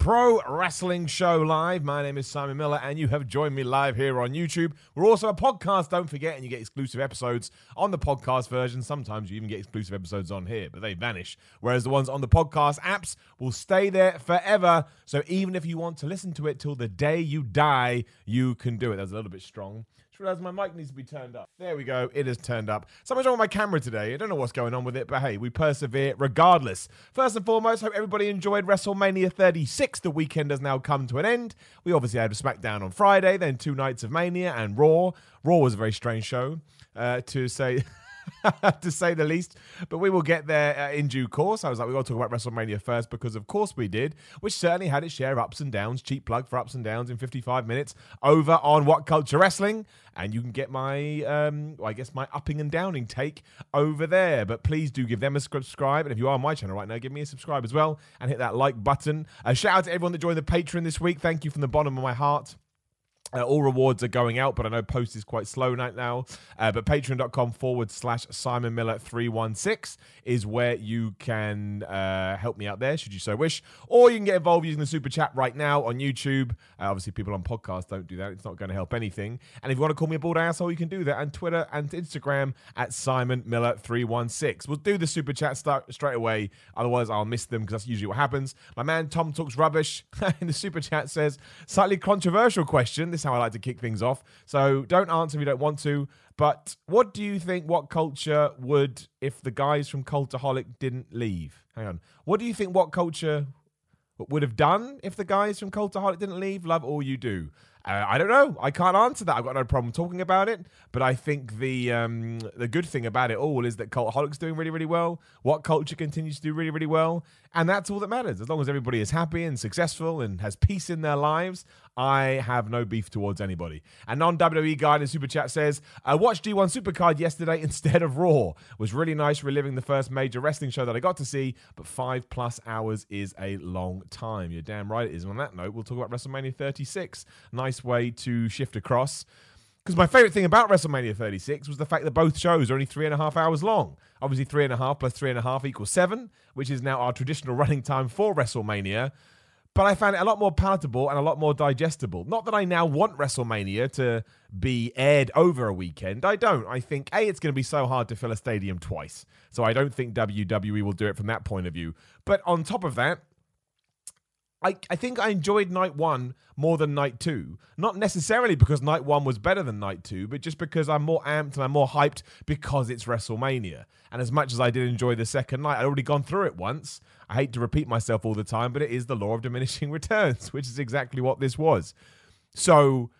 Pro Wrestling Show Live. My name is Simon Miller, and you have joined me live here on YouTube. We're also a podcast, don't forget, and you get exclusive episodes on the podcast version. Sometimes you even get exclusive episodes on here, but they vanish. Whereas the ones on the podcast apps will stay there forever. So even if you want to listen to it till the day you die, you can do it. That's a little bit strong realised my mic needs to be turned up. There we go. It is turned up. Something's wrong with my camera today. I don't know what's going on with it, but hey, we persevere regardless. First and foremost, hope everybody enjoyed WrestleMania 36. The weekend has now come to an end. We obviously had a SmackDown on Friday, then two nights of Mania and Raw. Raw was a very strange show, uh, to say. to say the least. But we will get there uh, in due course. I was like, we got to talk about WrestleMania first because, of course, we did, which certainly had its share of ups and downs. Cheap plug for ups and downs in 55 minutes over on What Culture Wrestling. And you can get my, um, well, I guess, my upping and downing take over there. But please do give them a subscribe. And if you are on my channel right now, give me a subscribe as well and hit that like button. A shout out to everyone that joined the Patreon this week. Thank you from the bottom of my heart. Uh, all rewards are going out, but I know post is quite slow right now. Uh, but patreon.com forward slash Simon Miller 316 is where you can uh, help me out there, should you so wish. Or you can get involved using the super chat right now on YouTube. Uh, obviously, people on podcasts don't do that. It's not going to help anything. And if you want to call me a bald asshole, you can do that on Twitter and Instagram at Simon Miller 316 We'll do the super chat start straight away. Otherwise, I'll miss them because that's usually what happens. My man Tom Talks Rubbish in the super chat says, slightly controversial question. This is how I like to kick things off. So don't answer if you don't want to. But what do you think? What culture would if the guys from Cultaholic didn't leave? Hang on. What do you think? What culture would have done if the guys from Cultaholic didn't leave? Love all you do. Uh, I don't know. I can't answer that. I've got no problem talking about it. But I think the um, the good thing about it all is that Cultaholic's doing really, really well. What culture continues to do really, really well, and that's all that matters. As long as everybody is happy and successful and has peace in their lives, I have no beef towards anybody. A non WWE guy in the super chat says, I watched G1 Supercard yesterday instead of Raw. Was really nice reliving the first major wrestling show that I got to see, but five plus hours is a long time. You're damn right it is. on that note, we'll talk about WrestleMania 36. Nice way to shift across. Because my favorite thing about WrestleMania 36 was the fact that both shows are only three and a half hours long. Obviously, three and a half plus three and a half equals seven, which is now our traditional running time for WrestleMania but I found it a lot more palatable and a lot more digestible. Not that I now want WrestleMania to be aired over a weekend. I don't. I think, A, it's going to be so hard to fill a stadium twice. So I don't think WWE will do it from that point of view. But on top of that, I, I think I enjoyed night one more than night two. Not necessarily because night one was better than night two, but just because I'm more amped and I'm more hyped because it's WrestleMania. And as much as I did enjoy the second night, I'd already gone through it once. I hate to repeat myself all the time, but it is the law of diminishing returns, which is exactly what this was. So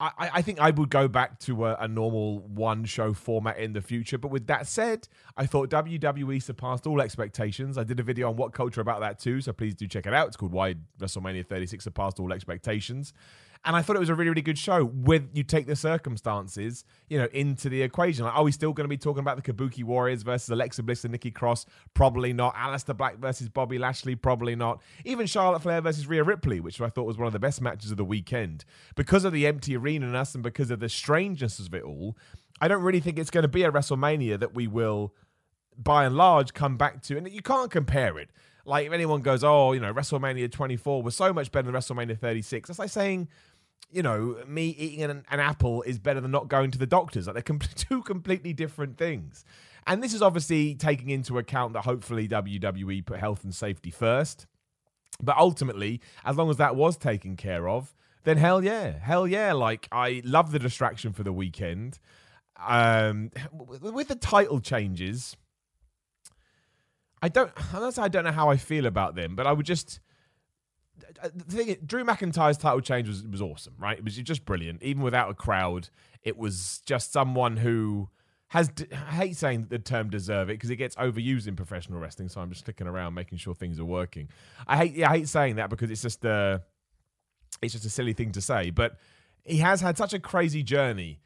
I, I think I would go back to a, a, normal one show format in the future. But with that said, I thought WWE surpassed all expectations. I did a video on what culture about that too, so please do check it out. It's called Why WrestleMania 36 Surpassed All Expectations. And I thought it was a really, really good show with you take the circumstances, you know, into the equation. Like, are we still going to be talking about the Kabuki Warriors versus Alexa Bliss and Nikki Cross? Probably not. Aleister Black versus Bobby Lashley? Probably not. Even Charlotte Flair versus Rhea Ripley, which I thought was one of the best matches of the weekend. Because of the empty arena and us and because of the strangeness of it all, I don't really think it's going to be a WrestleMania that we will, by and large, come back to. And you can't compare it. Like if anyone goes, oh, you know, WrestleMania 24 was so much better than WrestleMania 36, that's like saying, you know, me eating an, an apple is better than not going to the doctors. Like they're two completely different things. And this is obviously taking into account that hopefully WWE put health and safety first. But ultimately, as long as that was taken care of, then hell yeah, hell yeah. Like I love the distraction for the weekend. Um, with the title changes, I don't. I don't know how I feel about them, but I would just. The thing, Drew McIntyre's title change was was awesome, right? It was just brilliant, even without a crowd. It was just someone who has. I hate saying the term "deserve it" because it gets overused in professional wrestling. So I'm just clicking around, making sure things are working. I hate. Yeah, I hate saying that because it's just. Uh, it's just a silly thing to say, but he has had such a crazy journey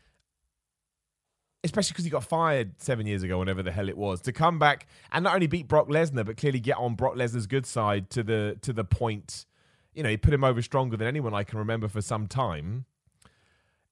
especially because he got fired seven years ago, whenever the hell it was, to come back and not only beat Brock Lesnar, but clearly get on Brock Lesnar's good side to the to the point. You know, he put him over stronger than anyone I can remember for some time.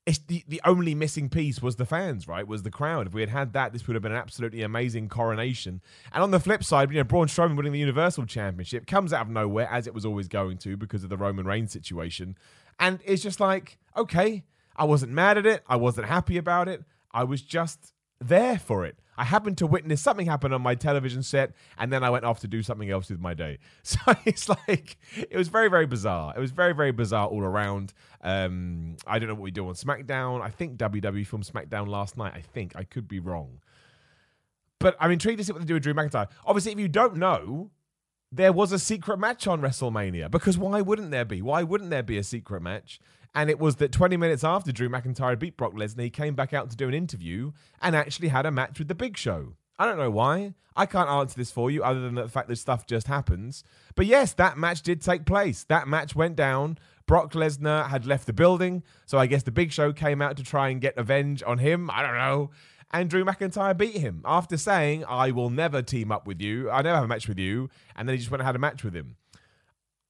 It's the, the only missing piece was the fans, right? Was the crowd. If we had had that, this would have been an absolutely amazing coronation. And on the flip side, you know, Braun Strowman winning the Universal Championship comes out of nowhere, as it was always going to because of the Roman Reigns situation. And it's just like, okay, I wasn't mad at it. I wasn't happy about it. I was just there for it. I happened to witness something happen on my television set, and then I went off to do something else with my day. So it's like it was very, very bizarre. It was very, very bizarre all around. Um, I don't know what we do on SmackDown. I think WWE filmed SmackDown last night. I think I could be wrong, but I'm intrigued to see what they do with Drew McIntyre. Obviously, if you don't know, there was a secret match on WrestleMania because why wouldn't there be? Why wouldn't there be a secret match? And it was that 20 minutes after Drew McIntyre beat Brock Lesnar, he came back out to do an interview and actually had a match with The Big Show. I don't know why. I can't answer this for you other than the fact that stuff just happens. But yes, that match did take place. That match went down. Brock Lesnar had left the building, so I guess the Big Show came out to try and get revenge on him. I don't know. And Drew McIntyre beat him after saying, I will never team up with you. I never have a match with you. And then he just went and had a match with him.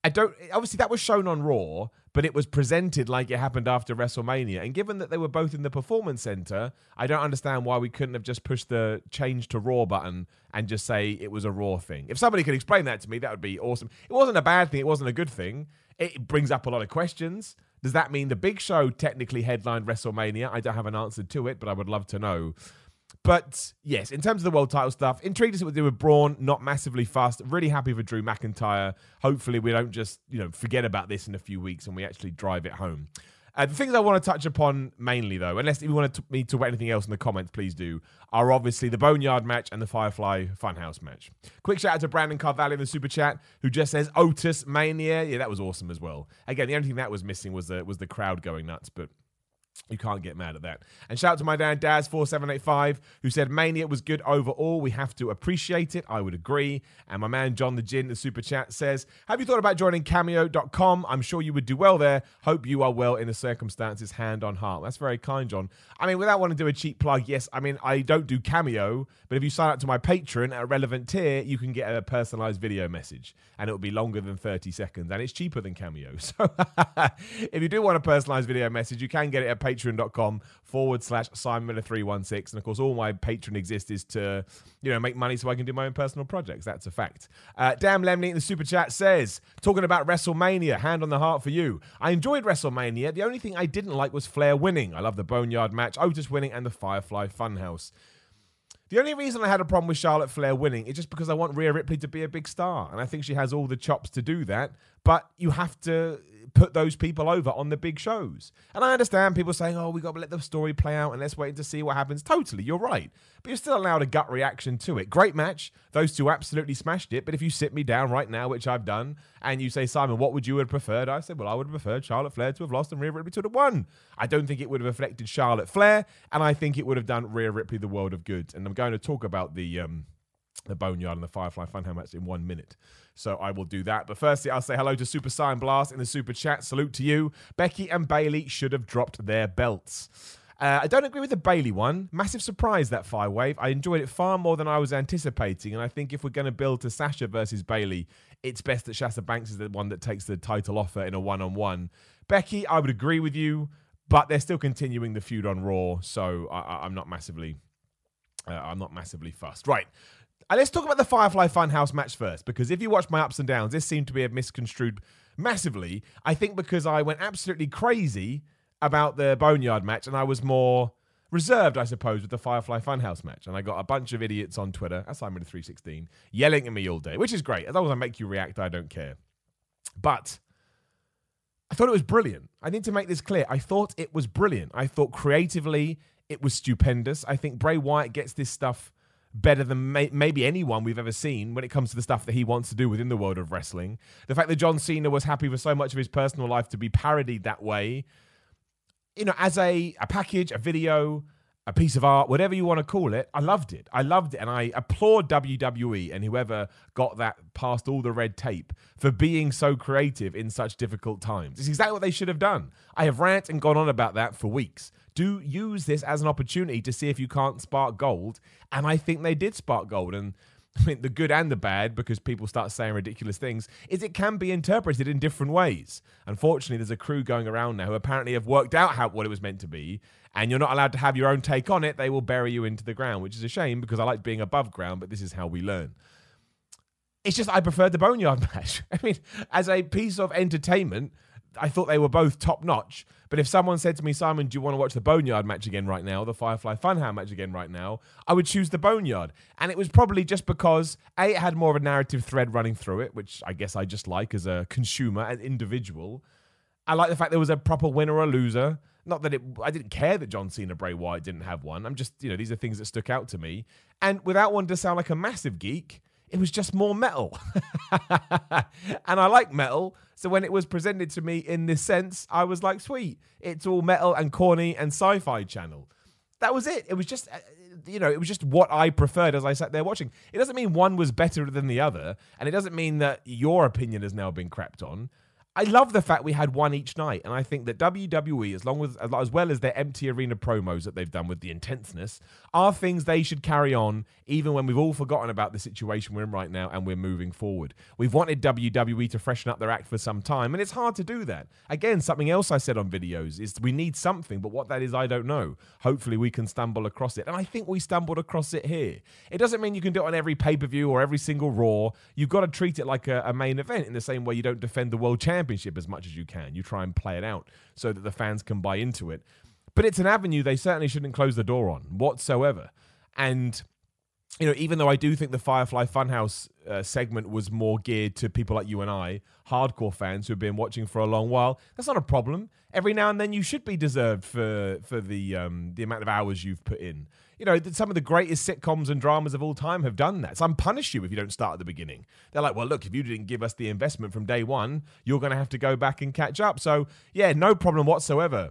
I don't. Obviously, that was shown on Raw, but it was presented like it happened after WrestleMania. And given that they were both in the Performance Center, I don't understand why we couldn't have just pushed the change to Raw button and just say it was a Raw thing. If somebody could explain that to me, that would be awesome. It wasn't a bad thing, it wasn't a good thing. It brings up a lot of questions. Does that mean the Big Show technically headlined WrestleMania? I don't have an answer to it, but I would love to know. But yes, in terms of the world title stuff, intrigued see what they do with Braun. Not massively fast. Really happy for Drew McIntyre. Hopefully, we don't just you know forget about this in a few weeks and we actually drive it home. Uh, the things I want to touch upon mainly, though, unless you want to me to about anything else in the comments, please do, are obviously the Boneyard match and the Firefly Funhouse match. Quick shout out to Brandon Carvalho in the super chat who just says Otis Mania. Yeah, that was awesome as well. Again, the only thing that was missing was the was the crowd going nuts, but you can't get mad at that. And shout out to my dad, Daz4785, who said Mania was good overall. We have to appreciate it. I would agree. And my man, John the Gin, the super chat says, Have you thought about joining cameo.com? I'm sure you would do well there. Hope you are well in the circumstances, hand on heart. That's very kind, John. I mean, without wanting to do a cheap plug, yes, I mean, I don't do cameo, but if you sign up to my Patreon at a relevant tier, you can get a personalized video message. And it will be longer than 30 seconds. And it's cheaper than cameo. So if you do want a personalized video message, you can get it at Patreon patreon.com forward slash Simon Miller 316. And of course, all my patron exists is to, you know, make money so I can do my own personal projects. That's a fact. Uh, Dan Lemley in the super chat says, talking about WrestleMania, hand on the heart for you. I enjoyed WrestleMania. The only thing I didn't like was Flair winning. I love the Boneyard match, Otis winning, and the Firefly Funhouse. The only reason I had a problem with Charlotte Flair winning is just because I want Rhea Ripley to be a big star. And I think she has all the chops to do that. But you have to put those people over on the big shows. And I understand people saying, oh, we got to let the story play out and let's wait to see what happens. Totally, you're right. But you're still allowed a gut reaction to it. Great match. Those two absolutely smashed it. But if you sit me down right now, which I've done, and you say, Simon, what would you have preferred? I said, well, I would have preferred Charlotte Flair to have lost and Rhea Ripley to have won. I don't think it would have affected Charlotte Flair, and I think it would have done Rhea Ripley the world of good. And I'm going to talk about the. Um, the Boneyard and the Firefly Funhouse match in one minute. So I will do that. But firstly, I'll say hello to Super Saiyan Blast in the super chat. Salute to you. Becky and Bayley should have dropped their belts. Uh, I don't agree with the Bayley one. Massive surprise that five-way. I enjoyed it far more than I was anticipating, and I think if we're going to build to Sasha versus Bayley, it's best that Sasha Banks is the one that takes the title offer in a one-on-one. Becky, I would agree with you, but they're still continuing the feud on Raw, so I, am not massively, uh, I'm not massively fussed. Right. And let's talk about the Firefly Funhouse match first, because if you watch my ups and downs, this seemed to be misconstrued massively. I think because I went absolutely crazy about the Boneyard match, and I was more reserved, I suppose, with the Firefly Funhouse match. And I got a bunch of idiots on Twitter, as I'm 316, yelling at me all day, which is great. As long as I make you react, I don't care. But I thought it was brilliant. I need to make this clear. I thought it was brilliant. I thought creatively it was stupendous. I think Bray Wyatt gets this stuff better than may- maybe anyone we've ever seen when it comes to the stuff that he wants to do within the world of wrestling. The fact that John Cena was happy for so much of his personal life to be parodied that way, you know, as a, a package, a video, a piece of art, whatever you want to call it. I loved it. I loved it. And I applaud WWE and whoever got that past all the red tape for being so creative in such difficult times. It's exactly what they should have done. I have ranted and gone on about that for weeks. Do use this as an opportunity to see if you can't spark gold. And I think they did spark gold. And I mean, the good and the bad, because people start saying ridiculous things, is it can be interpreted in different ways. Unfortunately, there's a crew going around now who apparently have worked out how what it was meant to be, and you're not allowed to have your own take on it. They will bury you into the ground, which is a shame because I like being above ground, but this is how we learn. It's just I preferred the Boneyard match. I mean, as a piece of entertainment, I thought they were both top notch. But if someone said to me, Simon, do you want to watch the Boneyard match again right now, the Firefly Funhouse match again right now, I would choose the Boneyard. And it was probably just because A, it had more of a narrative thread running through it, which I guess I just like as a consumer, an individual. I like the fact there was a proper winner or loser. Not that it, I didn't care that John Cena Bray Wyatt didn't have one. I'm just, you know, these are things that stuck out to me. And without wanting to sound like a massive geek, it was just more metal. and I like metal. So when it was presented to me in this sense, I was like, sweet, it's all metal and corny and sci fi channel. That was it. It was just, uh, you know, it was just what I preferred as I sat there watching. It doesn't mean one was better than the other. And it doesn't mean that your opinion has now been crapped on. I love the fact we had one each night, and I think that WWE, as long as as well as their empty arena promos that they've done with the intenseness, are things they should carry on, even when we've all forgotten about the situation we're in right now and we're moving forward. We've wanted WWE to freshen up their act for some time, and it's hard to do that. Again, something else I said on videos is we need something, but what that is, I don't know. Hopefully, we can stumble across it, and I think we stumbled across it here. It doesn't mean you can do it on every pay per view or every single Raw. You've got to treat it like a, a main event in the same way you don't defend the world championship championship as much as you can. You try and play it out so that the fans can buy into it. But it's an avenue they certainly shouldn't close the door on whatsoever. And you know, even though I do think the Firefly Funhouse uh, segment was more geared to people like you and I, hardcore fans who have been watching for a long while, that's not a problem. Every now and then, you should be deserved for for the um, the amount of hours you've put in. You know, some of the greatest sitcoms and dramas of all time have done that. Some punish you if you don't start at the beginning. They're like, well, look, if you didn't give us the investment from day one, you're going to have to go back and catch up. So, yeah, no problem whatsoever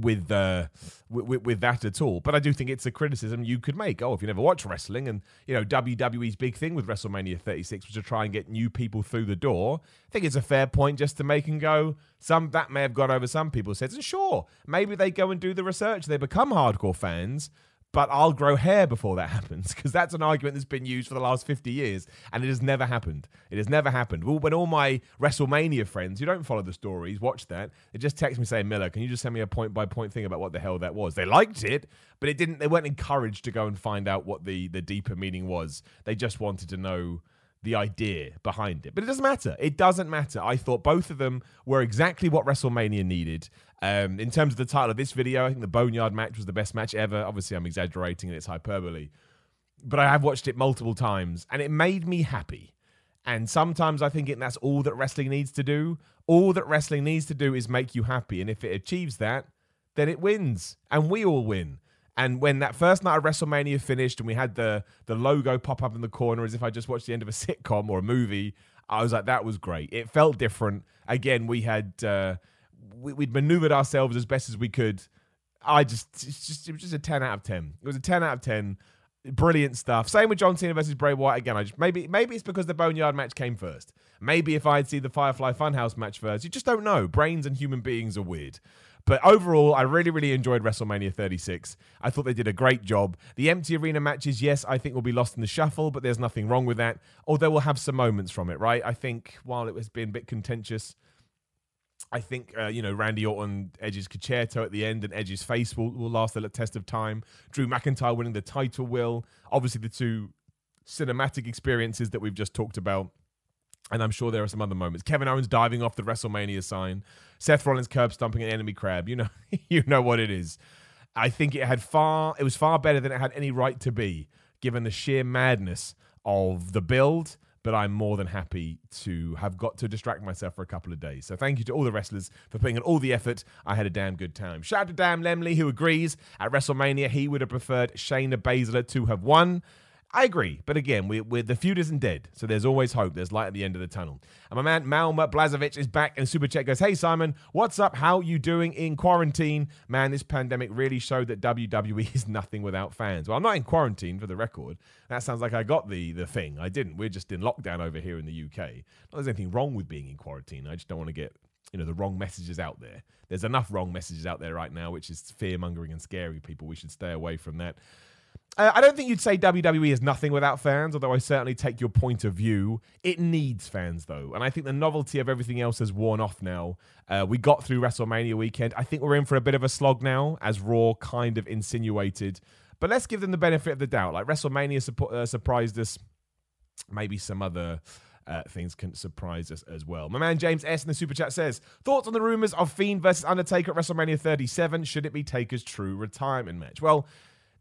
with, uh, with with that at all. But I do think it's a criticism you could make. Oh, if you never watch wrestling, and you know WWE's big thing with WrestleMania 36 was to try and get new people through the door. I think it's a fair point just to make and go. Some that may have gone over some people's heads. And sure, maybe they go and do the research. They become hardcore fans but I'll grow hair before that happens because that's an argument that's been used for the last 50 years and it has never happened. It has never happened. Well, When all my WrestleMania friends who don't follow the stories watch that, they just text me saying, Miller, can you just send me a point by point thing about what the hell that was? They liked it, but it didn't, they weren't encouraged to go and find out what the, the deeper meaning was. They just wanted to know the idea behind it. But it doesn't matter. It doesn't matter. I thought both of them were exactly what WrestleMania needed. Um, in terms of the title of this video, I think the Boneyard match was the best match ever. Obviously, I'm exaggerating and it's hyperbole. But I have watched it multiple times and it made me happy. And sometimes I think that's all that wrestling needs to do. All that wrestling needs to do is make you happy. And if it achieves that, then it wins. And we all win. And when that first night of WrestleMania finished and we had the the logo pop up in the corner as if I just watched the end of a sitcom or a movie, I was like, that was great. It felt different. Again, we had uh, we, would maneuvered ourselves as best as we could. I just, just it was just a ten out of ten. It was a ten out of ten. Brilliant stuff. Same with John Cena versus Bray Wyatt. Again, I just maybe maybe it's because the Boneyard match came first. Maybe if I'd see the Firefly Funhouse match first, you just don't know. Brains and human beings are weird. But overall, I really, really enjoyed WrestleMania 36. I thought they did a great job. The empty arena matches, yes, I think will be lost in the shuffle, but there's nothing wrong with that. Although we'll have some moments from it, right? I think while it has been a bit contentious, I think uh, you know Randy Orton Edge's Con-Chair-To at the end, and Edge's face will, will last the test of time. Drew McIntyre winning the title will. Obviously, the two cinematic experiences that we've just talked about and I'm sure there are some other moments. Kevin Owens diving off the WrestleMania sign, Seth Rollins curb stomping an enemy crab. You know, you know what it is. I think it had far, it was far better than it had any right to be, given the sheer madness of the build. But I'm more than happy to have got to distract myself for a couple of days. So thank you to all the wrestlers for putting in all the effort. I had a damn good time. Shout out to Dan Lemley, who agrees at WrestleMania he would have preferred Shayna Baszler to have won. I agree, but again, we, we the feud isn't dead, so there's always hope. There's light at the end of the tunnel. And my man Malma Blazovic is back, and Super Chat goes, "Hey Simon, what's up? How you doing in quarantine? Man, this pandemic really showed that WWE is nothing without fans. Well, I'm not in quarantine for the record. That sounds like I got the the thing. I didn't. We're just in lockdown over here in the UK. Not there's anything wrong with being in quarantine. I just don't want to get you know the wrong messages out there. There's enough wrong messages out there right now, which is fear mongering and scary people. We should stay away from that." Uh, I don't think you'd say WWE is nothing without fans, although I certainly take your point of view. It needs fans, though. And I think the novelty of everything else has worn off now. Uh, we got through WrestleMania weekend. I think we're in for a bit of a slog now, as Raw kind of insinuated. But let's give them the benefit of the doubt. Like WrestleMania su- uh, surprised us. Maybe some other. Uh, things can surprise us as well. My man James S in the super chat says thoughts on the rumors of Fiend versus Undertaker at WrestleMania 37. Should it be Taker's true retirement match? Well,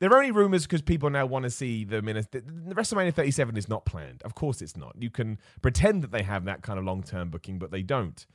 they're only rumors because people now want to see them in a. The WrestleMania 37 is not planned. Of course, it's not. You can pretend that they have that kind of long term booking, but they don't.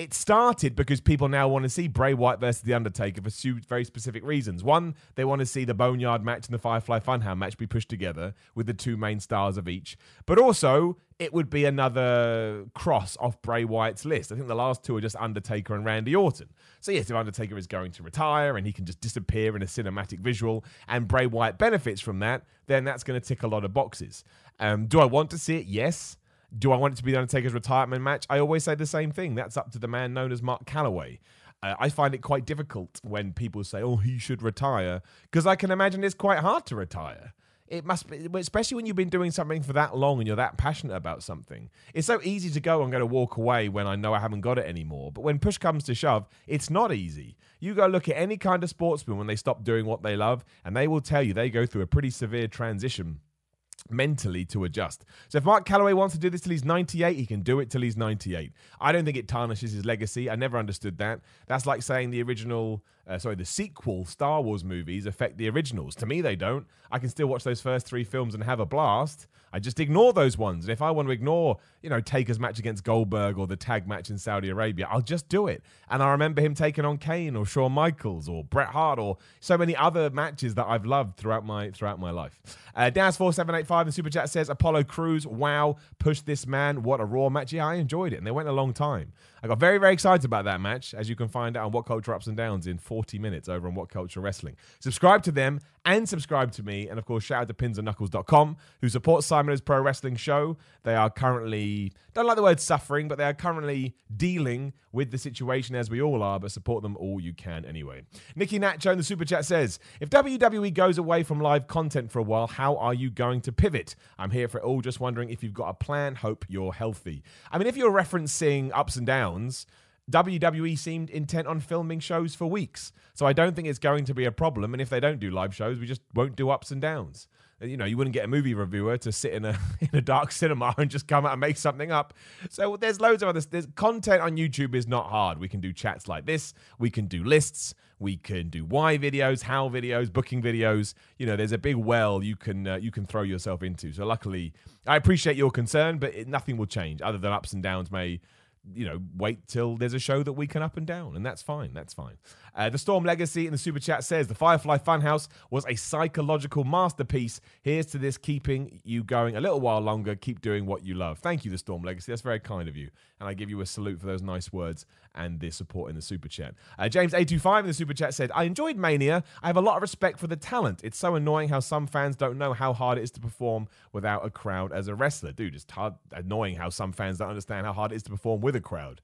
It started because people now want to see Bray Wyatt versus The Undertaker for two very specific reasons. One, they want to see the Boneyard match and the Firefly Funhouse match be pushed together with the two main stars of each. But also, it would be another cross off Bray Wyatt's list. I think the last two are just Undertaker and Randy Orton. So, yes, if Undertaker is going to retire and he can just disappear in a cinematic visual and Bray Wyatt benefits from that, then that's going to tick a lot of boxes. Um, do I want to see it? Yes. Do I want it to be the Undertaker's retirement match? I always say the same thing. That's up to the man known as Mark Calaway. Uh, I find it quite difficult when people say, oh, he should retire, because I can imagine it's quite hard to retire. It must be, especially when you've been doing something for that long and you're that passionate about something. It's so easy to go, I'm going to walk away when I know I haven't got it anymore. But when push comes to shove, it's not easy. You go look at any kind of sportsman when they stop doing what they love, and they will tell you they go through a pretty severe transition mentally to adjust. So if Mark Calaway wants to do this till he's 98, he can do it till he's 98. I don't think it tarnishes his legacy. I never understood that. That's like saying the original, uh, sorry, the sequel Star Wars movies affect the originals. To me, they don't. I can still watch those first three films and have a blast. I just ignore those ones. And if I want to ignore, you know, Taker's match against Goldberg or the tag match in Saudi Arabia, I'll just do it. And I remember him taking on Kane or Shawn Michaels or Bret Hart or so many other matches that I've loved throughout my throughout my life. Uh, Daz4785 in Super Chat says Apollo Crews, wow, push this man. What a raw match. Yeah, I enjoyed it. And they went a long time. I got very, very excited about that match, as you can find out on What Culture Ups and Downs in 40 minutes over on What Culture Wrestling. Subscribe to them and subscribe to me. And of course, shout out to pinsandknuckles.com, who supports Simon's Pro Wrestling Show. They are currently, don't like the word suffering, but they are currently dealing with the situation as we all are, but support them all you can anyway. Nikki Nacho in the Super Chat says, If WWE goes away from live content for a while, how are you going to pivot? I'm here for it all, just wondering if you've got a plan. Hope you're healthy. I mean, if you're referencing ups and downs, WWE seemed intent on filming shows for weeks. So I don't think it's going to be a problem. And if they don't do live shows, we just won't do ups and downs. You know, you wouldn't get a movie reviewer to sit in a in a dark cinema and just come out and make something up. So there's loads of other there's content on YouTube is not hard. We can do chats like this, we can do lists, we can do why videos, how videos, booking videos. You know, there's a big well you can uh, you can throw yourself into. So luckily, I appreciate your concern, but it, nothing will change other than ups and downs may you know, wait till there's a show that we can up and down, and that's fine. That's fine. Uh, the Storm Legacy in the super chat says the Firefly Funhouse was a psychological masterpiece. Here's to this, keeping you going a little while longer. Keep doing what you love. Thank you, the Storm Legacy. That's very kind of you, and I give you a salute for those nice words and the support in the super chat. Uh, James eight two five in the super chat said, "I enjoyed Mania. I have a lot of respect for the talent. It's so annoying how some fans don't know how hard it is to perform without a crowd as a wrestler, dude. It's hard, annoying how some fans don't understand how hard it is to perform with a crowd."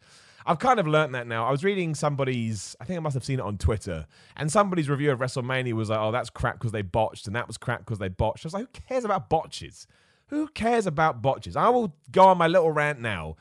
I've kind of learned that now. I was reading somebody's, I think I must have seen it on Twitter, and somebody's review of WrestleMania was like, oh, that's crap because they botched, and that was crap because they botched. I was like, who cares about botches? Who cares about botches? I will go on my little rant now.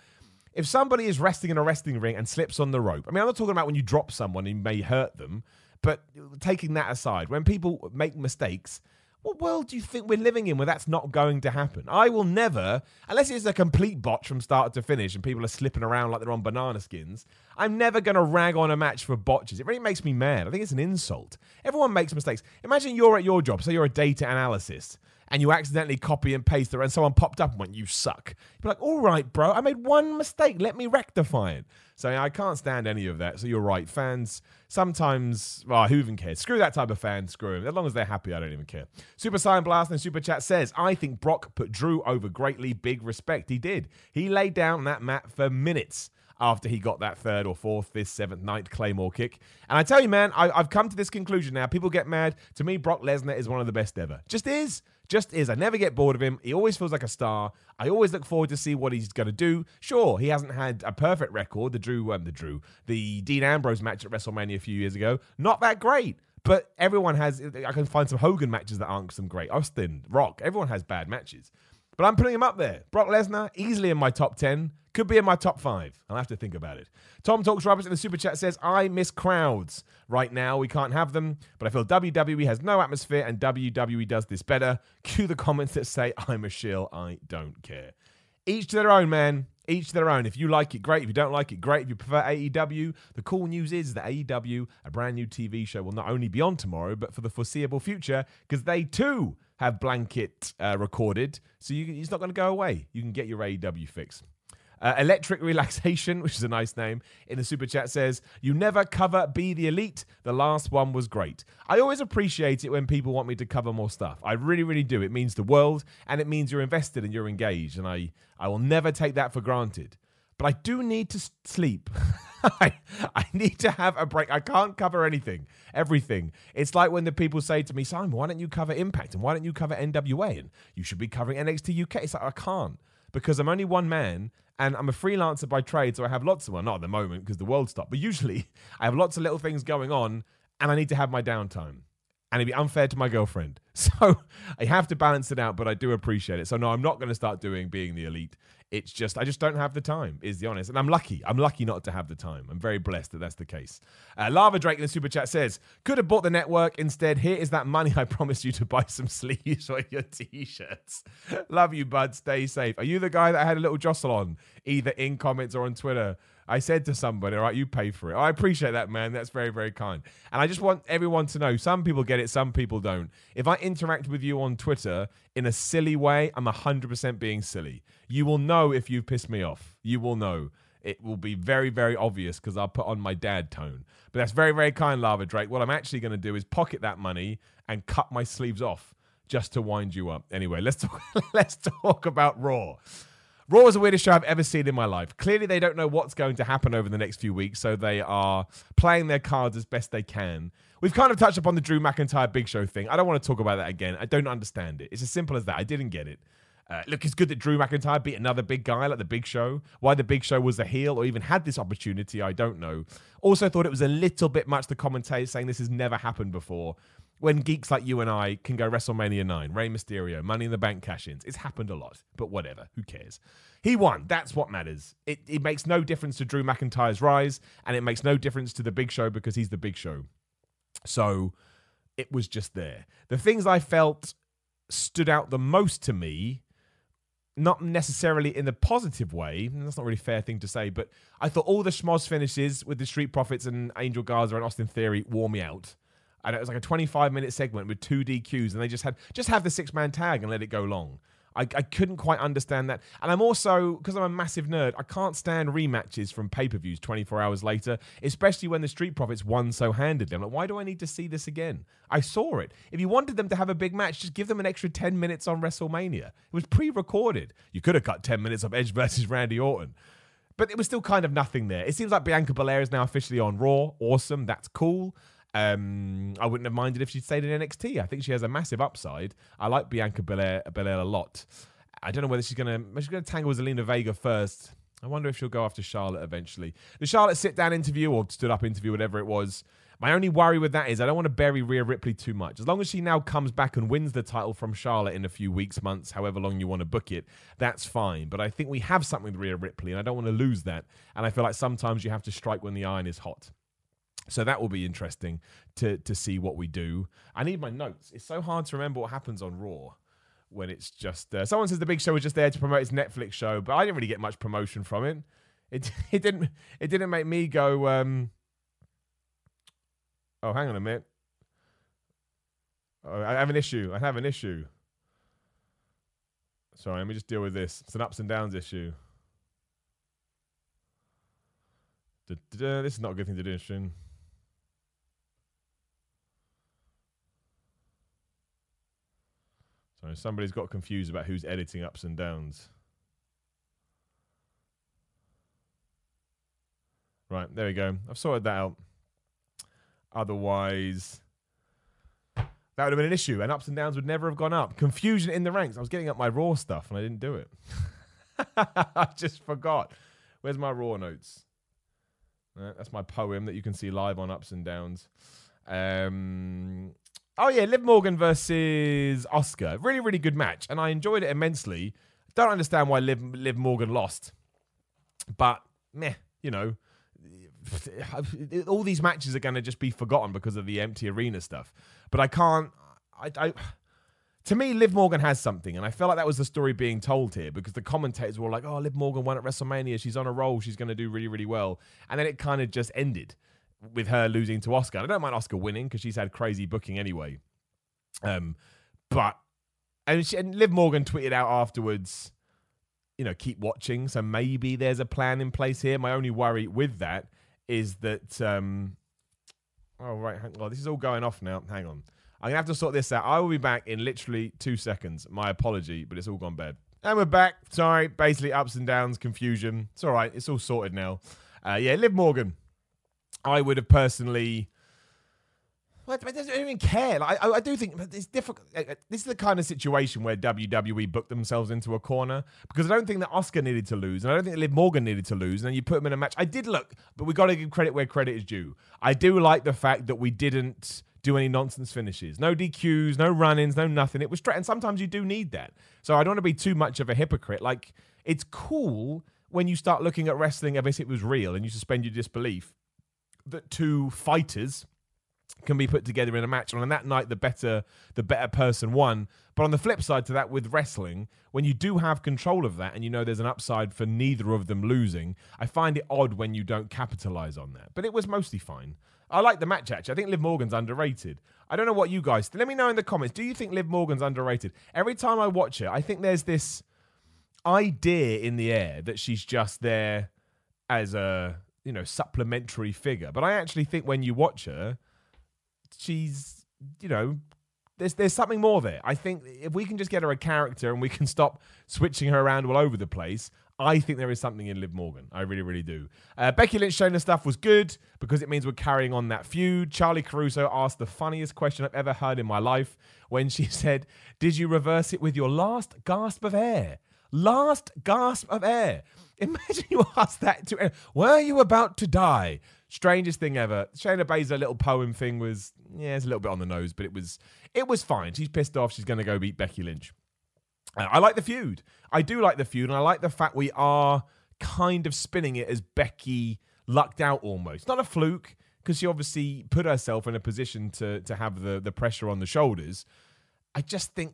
If somebody is resting in a wrestling ring and slips on the rope, I mean, I'm not talking about when you drop someone and you may hurt them, but taking that aside, when people make mistakes, what world do you think we're living in where that's not going to happen? I will never, unless it's a complete botch from start to finish and people are slipping around like they're on banana skins, I'm never going to rag on a match for botches. It really makes me mad. I think it's an insult. Everyone makes mistakes. Imagine you're at your job, say you're a data analyst, and you accidentally copy and paste it, and someone popped up and went, "You suck." You'd be like, "All right, bro, I made one mistake. Let me rectify it." So I can't stand any of that. So you're right, fans. Sometimes, well, who even cares? Screw that type of fan. Screw him. As long as they're happy, I don't even care. Super Saiyan Blast and Super Chat says, "I think Brock put Drew over greatly. Big respect. He did. He laid down that mat for minutes." after he got that third or fourth, fifth, seventh, ninth Claymore kick. And I tell you, man, I, have come to this conclusion now. People get mad. To me, Brock Lesnar is one of the best ever. Just is. Just is. I never get bored of him. He always feels like a star. I always look forward to see what he's going to do. Sure, he hasn't had a perfect record. The Drew, um, the Drew, the Dean Ambrose match at WrestleMania a few years ago, not that great. But everyone has. I can find some Hogan matches that aren't some great. Austin, Rock, everyone has bad matches. But I'm putting him up there. Brock Lesnar, easily in my top 10. Could be in my top five. I'll have to think about it. Tom Talks Rubbish in the super chat says, I miss crowds. Right now, we can't have them, but I feel WWE has no atmosphere and WWE does this better. Cue the comments that say, I'm a shill. I don't care. Each to their own, man. Each to their own. If you like it, great. If you don't like it, great. If you prefer AEW, the cool news is that AEW, a brand new TV show, will not only be on tomorrow, but for the foreseeable future, because they too have Blanket uh, recorded. So you, it's not going to go away. You can get your AEW fix. Uh, Electric Relaxation, which is a nice name, in the super chat says, You never cover Being the Elite. The last one was great. I always appreciate it when people want me to cover more stuff. I really, really do. It means the world and it means you're invested and you're engaged. And I, I will never take that for granted. But I do need to sleep. I, I need to have a break. I can't cover anything, everything. It's like when the people say to me, Simon, why don't you cover Impact and why don't you cover NWA and you should be covering NXT UK? It's like, I can't because I'm only one man and I'm a freelancer by trade, so I have lots of well, not at the moment because the world stopped, but usually I have lots of little things going on, and I need to have my downtime. And it'd be unfair to my girlfriend. So I have to balance it out, but I do appreciate it. So no, I'm not going to start doing being the elite. It's just I just don't have the time, is the honest. And I'm lucky. I'm lucky not to have the time. I'm very blessed that that's the case. Uh, Lava Drake in the super chat says, "Could have bought the network instead. Here is that money I promised you to buy some sleeves for your t-shirts. Love you, bud. Stay safe. Are you the guy that had a little jostle on, either in comments or on Twitter?" I said to somebody, all right, you pay for it. I appreciate that, man. That's very, very kind. And I just want everyone to know some people get it, some people don't. If I interact with you on Twitter in a silly way, I'm 100% being silly. You will know if you've pissed me off. You will know. It will be very, very obvious because I'll put on my dad tone. But that's very, very kind, Lava Drake. What I'm actually going to do is pocket that money and cut my sleeves off just to wind you up. Anyway, let's talk, let's talk about Raw. Raw is the weirdest show I've ever seen in my life. Clearly, they don't know what's going to happen over the next few weeks, so they are playing their cards as best they can. We've kind of touched upon the Drew McIntyre Big Show thing. I don't want to talk about that again. I don't understand it. It's as simple as that. I didn't get it. Uh, look, it's good that Drew McIntyre beat another big guy like the Big Show. Why the Big Show was a heel or even had this opportunity, I don't know. Also, thought it was a little bit much the commentator saying this has never happened before when geeks like you and I can go WrestleMania 9, Rey Mysterio, Money in the Bank cash ins. It's happened a lot, but whatever. Who cares? He won. That's what matters. It, it makes no difference to Drew McIntyre's rise, and it makes no difference to the Big Show because he's the Big Show. So it was just there. The things I felt stood out the most to me, not necessarily in the positive way, that's not really fair thing to say, but I thought all the schmoz finishes with the Street Profits and Angel Garza and Austin Theory wore me out and it was like a 25 minute segment with two DQs, and they just had just have the six man tag and let it go long. I, I couldn't quite understand that. And I'm also, because I'm a massive nerd, I can't stand rematches from pay per views 24 hours later, especially when the Street Profits won so handedly. I'm like, why do I need to see this again? I saw it. If you wanted them to have a big match, just give them an extra 10 minutes on WrestleMania. It was pre recorded. You could have cut 10 minutes of Edge versus Randy Orton. But it was still kind of nothing there. It seems like Bianca Belair is now officially on Raw. Awesome. That's cool. Um, I wouldn't have minded if she'd stayed in NXT. I think she has a massive upside. I like Bianca Belair, Belair a lot. I don't know whether she's gonna she's gonna tangle with Zelina Vega first. I wonder if she'll go after Charlotte eventually. The Charlotte sit down interview or stood up interview, whatever it was. My only worry with that is I don't want to bury Rhea Ripley too much. As long as she now comes back and wins the title from Charlotte in a few weeks, months, however long you want to book it, that's fine. But I think we have something with Rhea Ripley, and I don't want to lose that. And I feel like sometimes you have to strike when the iron is hot. So that will be interesting to to see what we do. I need my notes. It's so hard to remember what happens on Raw when it's just uh, someone says the Big Show was just there to promote his Netflix show, but I didn't really get much promotion from it. It it didn't it didn't make me go. Um, oh, hang on a minute. Oh, I have an issue. I have an issue. Sorry, let me just deal with this. It's an ups and downs issue. Da-da-da. This is not a good thing to do in Sorry, somebody's got confused about who's editing ups and downs. Right, there we go. I've sorted that out. Otherwise, that would have been an issue, and ups and downs would never have gone up. Confusion in the ranks. I was getting up my raw stuff, and I didn't do it. I just forgot. Where's my raw notes? Uh, that's my poem that you can see live on Ups and Downs. Um, oh yeah, Liv Morgan versus Asuka. Really, really good match, and I enjoyed it immensely. Don't understand why Liv, Liv Morgan lost, but meh, you know, all these matches are going to just be forgotten because of the empty arena stuff. But I can't. I, I, to me, Liv Morgan has something, and I felt like that was the story being told here because the commentators were like, "Oh, Liv Morgan won at WrestleMania. She's on a roll. She's going to do really, really well." And then it kind of just ended with her losing to Asuka. I don't mind Asuka winning because she's had crazy booking anyway. Um, but and, she, and Liv Morgan tweeted out afterwards, you know, keep watching. So maybe there's a plan in place here. My only worry with that is that um oh right hang on this is all going off now. Hang on. I'm gonna have to sort this out. I will be back in literally two seconds. My apology but it's all gone bad. And we're back. Sorry. Basically ups and downs confusion. It's all right. It's all sorted now. Uh, yeah liv morgan i would have personally well, I don't even care. Like, I, I do think it's difficult. This is the kind of situation where WWE booked themselves into a corner because I don't think that Asuka needed to lose, and I don't think that Liv Morgan needed to lose, and then you put them in a match. I did look, but we got to give credit where credit is due. I do like the fact that we didn't do any nonsense finishes, no DQs, no run-ins, no nothing. It was straight, and sometimes you do need that. So I don't want to be too much of a hypocrite. Like it's cool when you start looking at wrestling as if it was real, and you suspend your disbelief that two fighters can be put together in a match. And on that night, the better the better person won. But on the flip side to that, with wrestling, when you do have control of that and you know there's an upside for neither of them losing, I find it odd when you don't capitalize on that. But it was mostly fine. I like the match actually. I think Liv Morgan's underrated. I don't know what you guys. Let me know in the comments. Do you think Liv Morgan's underrated? Every time I watch her, I think there's this idea in the air that she's just there as a you know supplementary figure. But I actually think when you watch her, she's you know there's there's something more there. I think if we can just get her a character and we can stop switching her around all over the place, I think there is something in Liv Morgan. I really, really do. Uh, Becky Lynch showing the stuff was good because it means we're carrying on that feud. Charly Caruso asked the funniest question I've ever heard in my life when she said, "Did you reverse it with your last gasp of air?" Last gasp of air. Imagine you ask that to. Were you about to die? Strangest thing ever. Shayna Baszler little poem thing was yeah, it's a little bit on the nose, but it was it was fine. She's pissed off. She's going to go beat Becky Lynch. Uh, I like the feud. I do like the feud, and I like the fact we are kind of spinning it as Becky lucked out almost. Not a fluke, because she obviously put herself in a position to to have the the pressure on the shoulders. I just think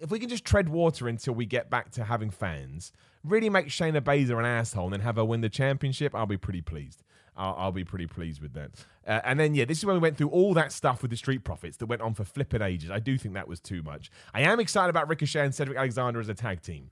if we can just tread water until we get back to having fans, really make Shayna Baszler an asshole and then have her win the championship, I'll be pretty pleased. I'll, I'll be pretty pleased with that. Uh, and then, yeah, this is when we went through all that stuff with the Street Profits that went on for flipping ages. I do think that was too much. I am excited about Ricochet and Cedric Alexander as a tag team.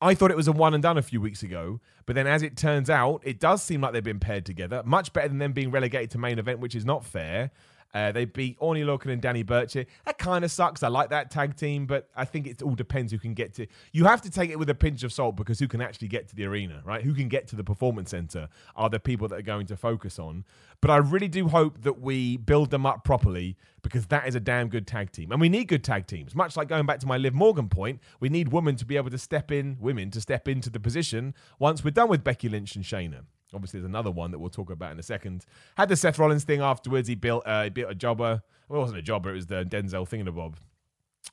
I thought it was a one and done a few weeks ago, but then as it turns out, it does seem like they've been paired together. Much better than them being relegated to main event, which is not fair. Uh, they beat Oney Lorcan and Danny Burch. That kind of sucks. I like that tag team, but I think it all depends who can get to. You have to take it with a pinch of salt because who can actually get to the arena, right? Who can get to the performance center are the people that are going to focus on. But I really do hope that we build them up properly because that is a damn good tag team. And we need good tag teams. Much like going back to my Liv Morgan point, we need women to be able to step in, women to step into the position once we're done with Becky Lynch and Shayna. Obviously, there's another one that we'll talk about in a second. Had the Seth Rollins thing afterwards. He built uh, he built a jobber. Well, it wasn't a jobber. It was the Denzel Thingamabob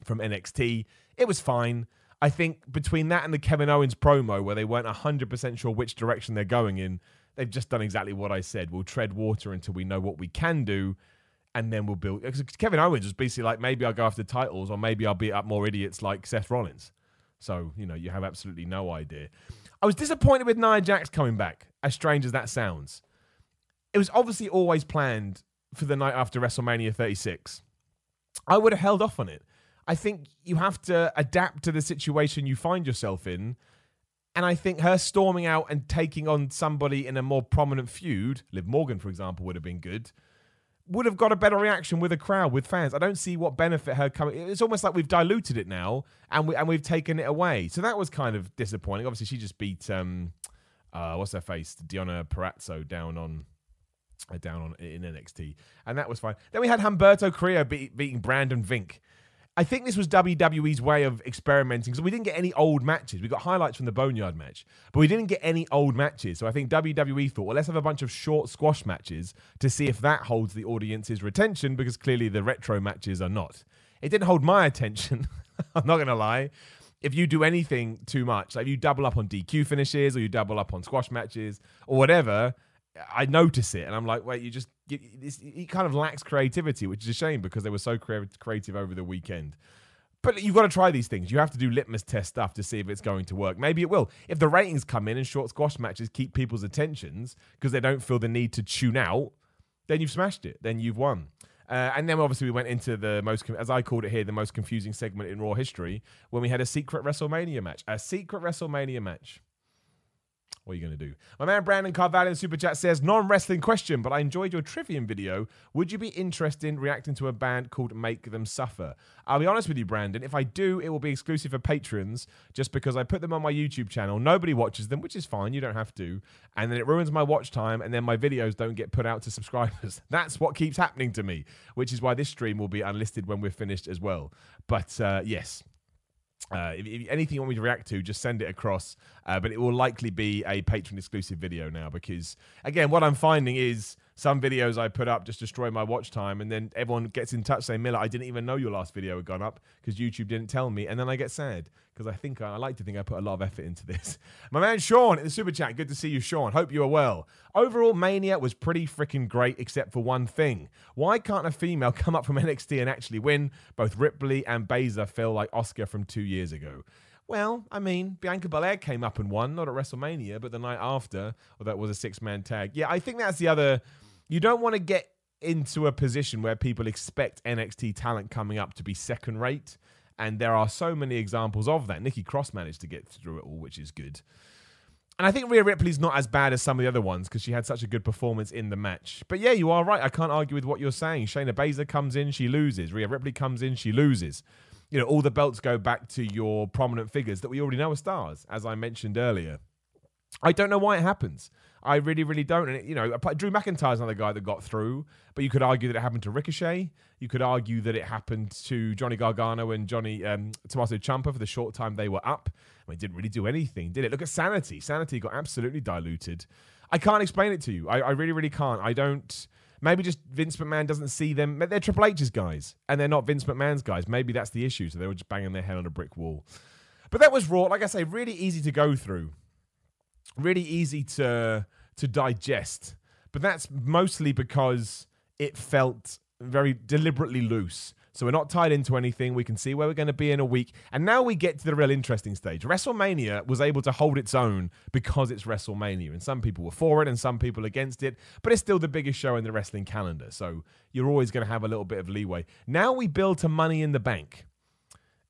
from NXT. It was fine. I think between that and the Kevin Owens promo, where they weren't 100% sure which direction they're going in, they've just done exactly what I said. We'll tread water until we know what we can do, and then we'll build. Because Kevin Owens was basically like, maybe I'll go after titles, or maybe I'll beat up more idiots like Seth Rollins. So, you know, you have absolutely no idea. I was disappointed with Nia Jax coming back, as strange as that sounds. It was obviously always planned for the night after WrestleMania 36. I would have held off on it. I think you have to adapt to the situation you find yourself in. And I think her storming out and taking on somebody in a more prominent feud, Liv Morgan, for example, would have been good would have got a better reaction with a crowd, with fans. I don't see what benefit her coming. It's almost like we've diluted it now, and we and we've taken it away. So that was kind of disappointing. Obviously, she just beat um, uh, what's her face, Deonna Purrazzo down on. Uh, down on in NXT, and that was fine. Then we had Humberto Carrillo beat, beating Brendan Vink. I think this was WWE's way of experimenting because we didn't get any old matches. We got highlights from the Boneyard match, but we didn't get any old matches. So I think WWE thought, well, let's have a bunch of short squash matches to see if that holds the audience's retention because clearly the retro matches are not. It didn't hold my attention. I'm not going to lie. If you do anything too much, like if you double up on DQ finishes or you double up on squash matches or whatever, I notice it and I'm like, wait, you just it kind of lacks creativity, which is a shame because they were so creative over the weekend. But you've got to try these things. You have to do litmus test stuff to see if it's going to work. Maybe it will. If the ratings come in and short squash matches keep people's attentions because they don't feel the need to tune out, then you've smashed it. Then you've won. Uh, and then obviously we went into the most, as I called it here, the most confusing segment in Raw history when we had a secret WrestleMania match. A secret WrestleMania match. What are you going to do? My man Brandon Carvalho in Super Chat says, non wrestling question, but I enjoyed your Trivium video. Would you be interested in reacting to a band called Make Them Suffer? I'll be honest with you, Brandon. If I do, it will be exclusive for patrons just because I put them on my YouTube channel. Nobody watches them, which is fine. You don't have to. And then it ruins my watch time, and then my videos don't get put out to subscribers. That's what keeps happening to me, which is why this stream will be unlisted when we're finished as well. But uh, yes, uh, if, if, anything you want me to react to, just send it across. Uh, but it will likely be a patron exclusive video now because, again, what I'm finding is some videos I put up just destroy my watch time, and then everyone gets in touch saying, Miller, I didn't even know your last video had gone up because YouTube didn't tell me, and then I get sad because I think I, I, like to think I put a lot of effort into this. My man Sean in the super chat, good to see you, Sean. Hope you are well. Overall, Mania was pretty freaking great, except for one thing. Why can't a female come up from NXT and actually win? Both Ripley and Baszler feel like Asuka from two years ago. Well, I mean, Bianca Belair came up and won, not at WrestleMania, but the night after, or that was a six man tag. Yeah, I think that's the other you don't want to get into a position where people expect NXT talent coming up to be second rate. And there are so many examples of that. Nikki Cross managed to get through it all, which is good. And I think Rhea Ripley's not as bad as some of the other ones because she had such a good performance in the match. But yeah, you are right. I can't argue with what you're saying. Shayna Baszler comes in, she loses. Rhea Ripley comes in, she loses. You know, all the belts go back to your prominent figures that we already know are stars, as I mentioned earlier. I don't know why it happens. I really, really don't. And, you know, Drew McIntyre's another guy that got through, but you could argue that it happened to Ricochet. You could argue that it happened to Johnny Gargano and Johnny um, Tommaso Ciampa for the short time they were up. I mean, didn't really do anything, did it? Look at Sanity. Sanity got absolutely diluted. I can't explain it to you. I, I really, really can't. I don't. Maybe just Vince McMahon doesn't see them. They're Triple H's guys, and they're not Vince McMahon's guys. Maybe that's the issue. So they were just banging their head on a brick wall. But that was Raw. Like I say, really easy to go through really easy to to digest. But that's mostly because it felt very deliberately loose. So we're not tied into anything. We can see where we're going to be in a week. And now we get to the real interesting stage. WrestleMania was able to hold its own because it's WrestleMania. And some people were for it and some people against it. But it's still the biggest show in the wrestling calendar. So you're always going to have a little bit of leeway. Now we build to money in the bank.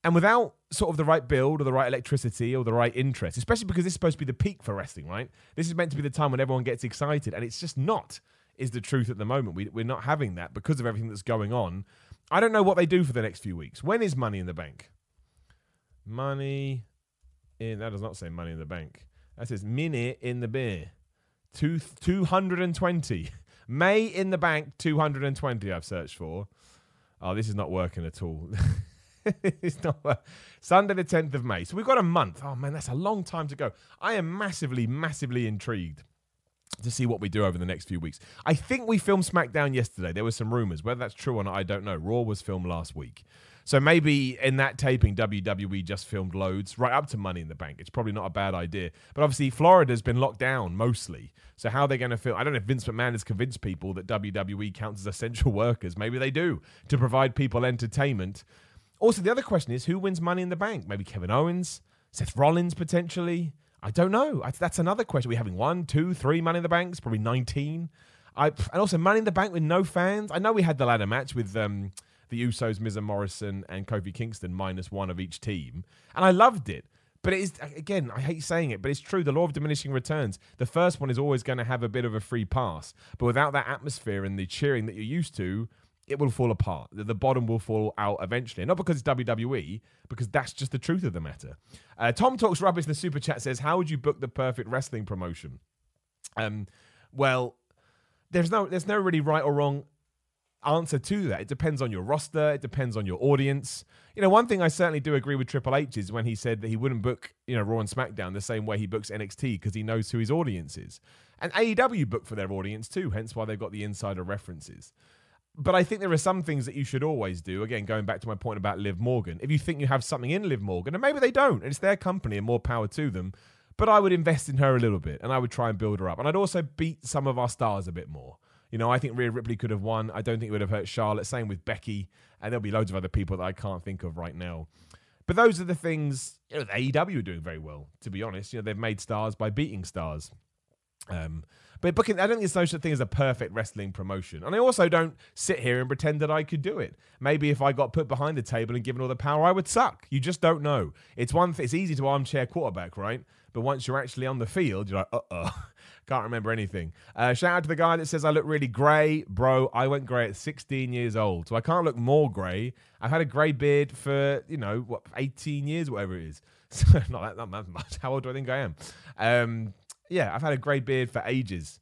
And without sort of the right build or the right electricity or the right interest, especially because this is supposed to be the peak for wrestling, right? This is meant to be the time when everyone gets excited, and it's just not, is the truth at the moment. We, we're not having that because of everything that's going on. I don't know what they do for the next few weeks. When is Money in the Bank? Money in, that does not say Money in the Bank. That says Minute in the Beer. Two, 220. May in the Bank 220, I've searched for. Oh, this is not working at all. it's not uh, Sunday the 10th of May. So we've got a month. Oh man, that's a long time to go. I am massively, massively intrigued to see what we do over the next few weeks. I think we filmed SmackDown yesterday. There were some rumors. Whether that's true or not, I don't know. Raw was filmed last week. So maybe in that taping, WWE just filmed loads right up to Money in the Bank. It's probably not a bad idea. But obviously, Florida's been locked down mostly. So how are they going to feel? I don't know if Vince McMahon has convinced people that WWE counts as essential workers. Maybe they do to provide people entertainment also, the other question is who wins Money in the Bank? Maybe Kevin Owens, Seth Rollins potentially. I don't know. That's another question. We're having one, two, three Money in the Banks, probably 19. I, and also Money in the Bank with no fans. I know we had the ladder match with um, the Usos, Miz and Morrison, and Kofi Kingston minus one of each team, and I loved it. But it is again, I hate saying it, but it's true. The law of diminishing returns. The first one is always going to have a bit of a free pass, but without that atmosphere and the cheering that you're used to, it will fall apart. The bottom will fall out eventually. not because it's WWE, because that's just the truth of the matter. Uh, Tom Talks Rubbish in the super chat says, How would you book the perfect wrestling promotion? Um, well, there's no there's no really right or wrong answer to that. It depends on your roster, it depends on your audience. You know, one thing I certainly do agree with Triple H is when he said that he wouldn't book, you know, Raw and SmackDown the same way he books NXT because he knows who his audience is. And AEW book for their audience too, hence why they've got the insider references. But I think there are some things that you should always do. Again, going back to my point about Liv Morgan. If you think you have something in Liv Morgan, and maybe they don't, and it's their company and more power to them, but I would invest in her a little bit and I would try and build her up. And I'd also beat some of our stars a bit more. You know, I think Rhea Ripley could have won. I don't think it would have hurt Charlotte. Same with Becky. And there'll be loads of other people that I can't think of right now. But those are the things you know, AEW are doing very well, to be honest. You know, they've made stars by beating stars. Um, but booking, I don't think there's no such thing as a perfect wrestling promotion. And I also don't sit here and pretend that I could do it. Maybe if I got put behind the table and given all the power, I would suck. You just don't know. It's one. It's easy to armchair quarterback, right? But once you're actually on the field, you're like, uh oh, can't remember anything. Uh, shout out to the guy that says I look really grey, bro. I went grey at 16 years old, so I can't look more grey. I've had a grey beard for you know what, 18 years, whatever it is. So not that, not much. How old do I think I am? Um, yeah, I've had a grey beard for ages.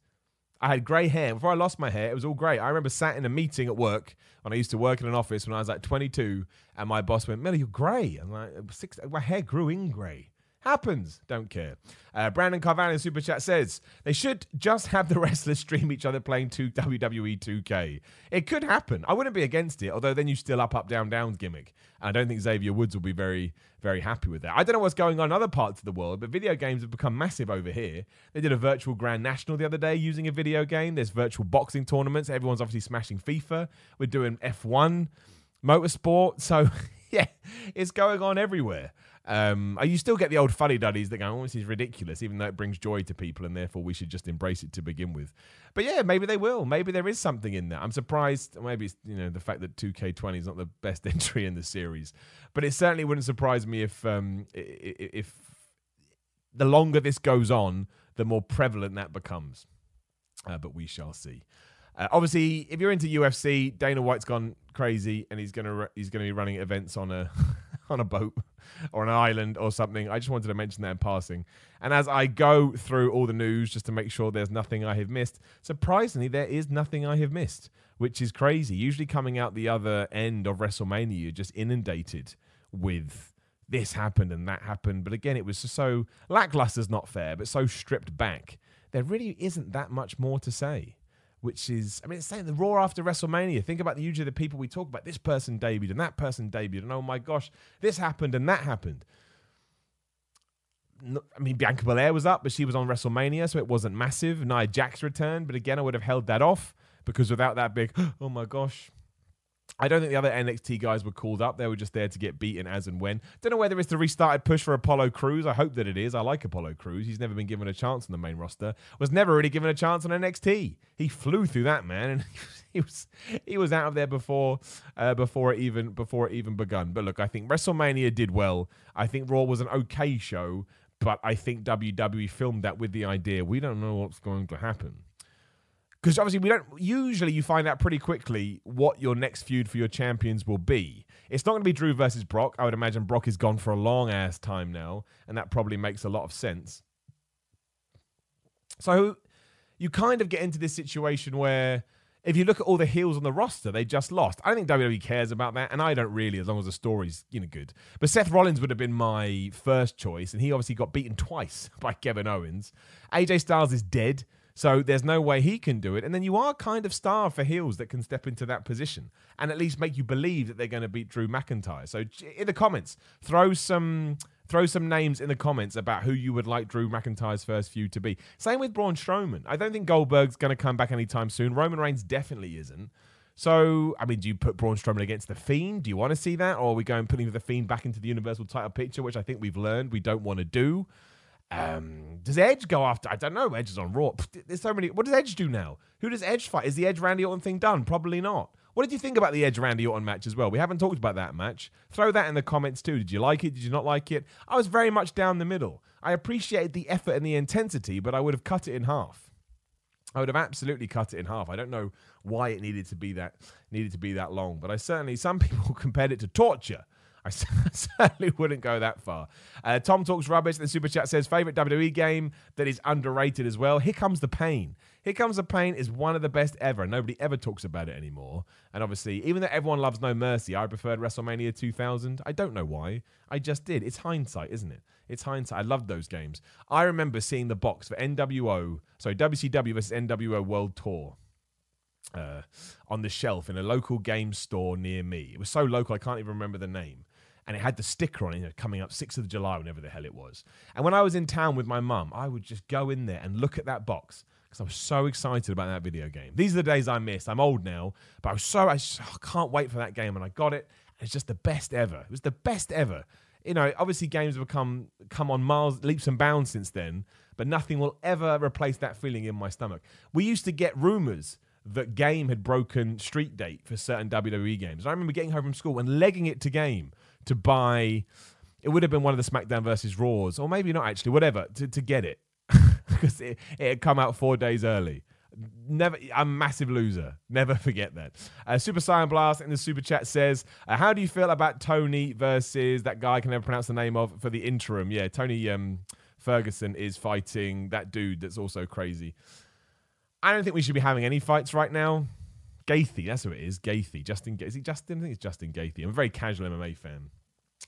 I had grey hair. Before I lost my hair, it was all grey. I remember sat in a meeting at work when I used to work in an office when I was like 22, and my boss went, Millie, you're grey. I'm like, Six, my hair grew in grey. Happens. Don't care. Uh, Brandon Carvalho in Super Chat says they should just have the wrestlers stream each other playing two WWE 2K. It could happen. I wouldn't be against it, although then you still up, up, down, down gimmick. I don't think Xavier Woods will be very, very happy with that. I don't know what's going on in other parts of the world, but video games have become massive over here. They did a virtual Grand National the other day using a video game. There's virtual boxing tournaments. Everyone's obviously smashing FIFA. We're doing F1, motorsport. So, yeah, it's going on everywhere. Um, you still get the old funny duddies that go, oh, this is ridiculous, even though it brings joy to people, and therefore we should just embrace it to begin with. But yeah, maybe they will. Maybe there is something in there. I'm surprised. Maybe it's you know the fact that 2K20 is not the best entry in the series, but it certainly wouldn't surprise me if um, if the longer this goes on, the more prevalent that becomes. Uh, but we shall see. Uh, obviously, if you're into UFC, Dana White's gone crazy, and he's gonna he's gonna be running events on a on a boat or an island or something. I just wanted to mention that in passing. And as I go through all the news just to make sure there's nothing I have missed, surprisingly, there is nothing I have missed, which is crazy. Usually, coming out the other end of WrestleMania, you're just inundated with this happened and that happened. But again, it was so lackluster's not fair, but so stripped back. There really isn't that much more to say which is, I mean, it's saying the Raw after WrestleMania. Think about the usually the people we talk about. This person debuted and that person debuted, and oh my gosh, this happened and that happened. I mean, Bianca Belair was up, but she was on WrestleMania, so it wasn't massive. Nia Jax returned, but again, I would have held that off because without that big, oh my gosh, I don't think the other NXT guys were called up. They were just there to get beaten as and when. Don't know whether it's the restarted push for Apollo Crews. I hope that it is. I like Apollo Crews. He's never been given a chance on the main roster. Was never really given a chance on NXT. He flew through that man, and he was he was out of there before uh, before it even before it even begun. But look, I think WrestleMania did well. I think Raw was an okay show, but I think WWE filmed that with the idea we don't know what's going to happen because obviously we don't usually you find out pretty quickly what your next feud for your champions will be it's not going to be drew versus brock i would imagine brock is gone for a long ass time now and that probably makes a lot of sense so you kind of get into this situation where if you look at all the heels on the roster, they just lost. I don't think WWE cares about that, and I don't really, as long as the story's you know good. But Seth Rollins would have been my first choice, and he obviously got beaten twice by Kevin Owens. AJ Styles is dead. So there's no way he can do it. And then you are kind of starved for heels that can step into that position and at least make you believe that they're going to beat Drew McIntyre. So in the comments, throw some throw some names in the comments about who you would like Drew McIntyre's first feud to be. Same with Braun Strowman. I don't think Goldberg's going to come back anytime soon. Roman Reigns definitely isn't. So, I mean, do you put Braun Strowman against The Fiend? Do you want to see that? Or are we going putting The Fiend back into the Universal title picture, which I think we've learned we don't want to do? Um, does Edge go after? I don't know. Edge is on Raw. There's so many. What does Edge do now? Who does Edge fight? Is the Edge Randy Orton thing done? Probably not. What did you think about the Edge Randy Orton match as well? We haven't talked about that match. Throw that in the comments too. Did you like it? Did you not like it? I was very much down the middle. I appreciated the effort and the intensity, but I would have cut it in half. I would have absolutely cut it in half. I don't know why it needed to be that needed to be that long, but I certainly some people compared it to torture. I certainly wouldn't go that far. Uh, Tom talks rubbish. The super chat says favorite WWE game that is underrated as well. Here comes the pain. Here Comes the Pain is one of the best ever. Nobody ever talks about it anymore. And obviously, even though everyone loves No Mercy, I preferred WrestleMania 2000. I don't know why. I just did. It's hindsight, isn't it? It's hindsight. I love those games. I remember seeing the box for NWO, sorry, WCW versus NWO World Tour. Uh, on the shelf in a local game store near me. It was so local, I can't even remember the name and it had the sticker on it you know, coming up 6th of July, whenever the hell it was. And when I was in town with my mum, I would just go in there and look at that box because I was so excited about that video game. These are the days I missed. I'm old now, but I was so I, just, I can't wait for that game, and I got it. It's just the best ever. It was the best ever. You know, obviously games have come come on miles leaps and bounds since then, but nothing will ever replace that feeling in my stomach. We used to get rumors that Game had broken street date for certain WWE games. I remember getting home from school and legging it to Game to buy. It would have been one of the SmackDown versus Raws, or maybe not actually, whatever, to, to get it because it, it had come out four days early. Never, I'm a massive loser. Never forget that. Uh, Super Saiyan Blast in the super chat says, uh, "How do you feel about Tony versus that guy I can never pronounce the name of for the interim? Yeah, Tony um, Ferguson is fighting that dude that's also crazy. I don't think we should be having any fights right now. Gaethje, that's who it is. Gaethje, Justin. Is he Justin? I think it's Justin Gaethje. I'm a very casual MMA fan,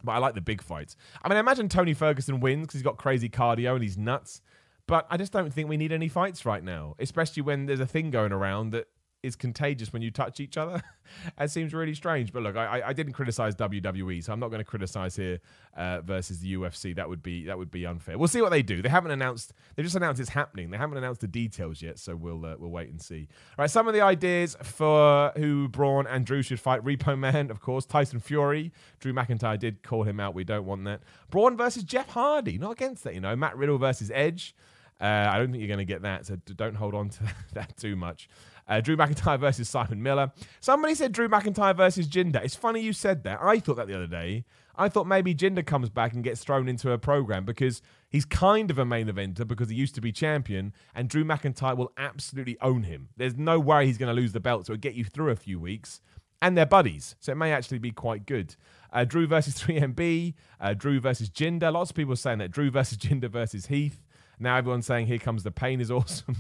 but I like the big fights. I mean, I imagine Tony Ferguson wins because he's got crazy cardio and he's nuts. But I just don't think we need any fights right now, especially when there's a thing going around that is contagious when you touch each other. it seems really strange. But look, I, I didn't criticize WWE, so I'm not going to criticize here uh, versus the UFC. That would be that would be unfair. We'll see what they do. They haven't announced. They just announced it's happening. They haven't announced the details yet, so we'll uh, we'll wait and see. All right, some of the ideas for who Braun and Drew should fight: Repo Man, of course, Tyson Fury. Drew McIntyre did call him out. We don't want that. Braun versus Jeff Hardy. Not against that, you know. Matt Riddle versus Edge. Uh, I don't think you're going to get that, so don't hold on to that too much. Uh, Drew McIntyre versus Simon Miller. Somebody said Drew McIntyre versus Jinder. It's funny you said that. I thought that the other day. I thought maybe Jinder comes back and gets thrown into a program because he's kind of a main eventer because he used to be champion, and Drew McIntyre will absolutely own him. There's no worry he's going to lose the belt, so it'll get you through a few weeks. And they're buddies, so it may actually be quite good. Uh, Drew versus 3MB, uh, Drew versus Jinder. Lots of people saying that Drew versus Jinder versus Heath. Now everyone's saying "Here Comes the Pain" is awesome.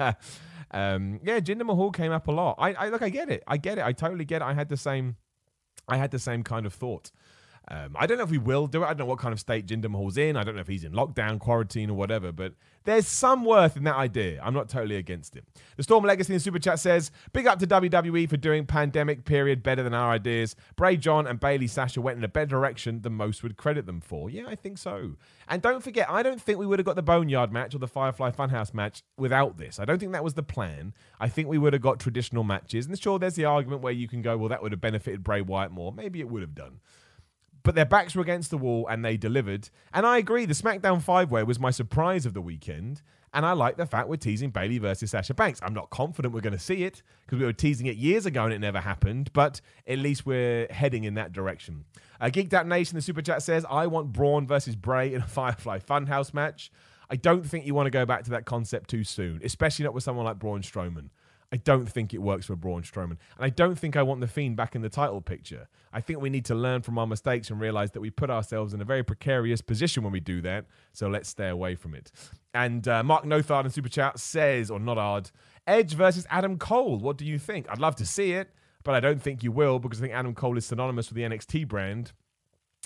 um, yeah, Jinder Mahal came up a lot. I, I look, I get it. I get it. I totally get it. I had the same, I had the same kind of thought. Um, I don't know if we will do it. I don't know what kind of state Jinder Mahal's in. I don't know if he's in lockdown, quarantine, or whatever. But there's some worth in that idea. I'm not totally against it. The Storm Legacy in Super Chat says, Big up to WWE for doing pandemic period better than our ideas. Bray John and Bayley Sasha went in a better direction than most would credit them for. Yeah, I think so. And don't forget, I don't think we would have got the Boneyard match or the Firefly Funhouse match without this. I don't think that was the plan. I think we would have got traditional matches. And sure, there's the argument where you can go, well, that would have benefited Bray Wyatt more. Maybe it would have done but their backs were against the wall and they delivered. And I agree, the SmackDown five way was my surprise of the weekend. And I like the fact we're teasing Bayley versus Sasha Banks. I'm not confident we're going to see it because we were teasing it years ago and it never happened, but at least we're heading in that direction. Uh, Geeked Out Nation, the super chat says, I want Braun versus Bray in a Firefly Funhouse match. I don't think you want to go back to that concept too soon, especially not with someone like Braun Strowman. I don't think it works for Braun Strowman. And I don't think I want The Fiend back in the title picture. I think we need to learn from our mistakes and realize that we put ourselves in a very precarious position when we do that. So let's stay away from it. And uh, Mark Nothard in Super Chat says, or Nodard, Edge versus Adam Cole. What do you think? I'd love to see it, but I don't think you will because I think Adam Cole is synonymous with the NXT brand.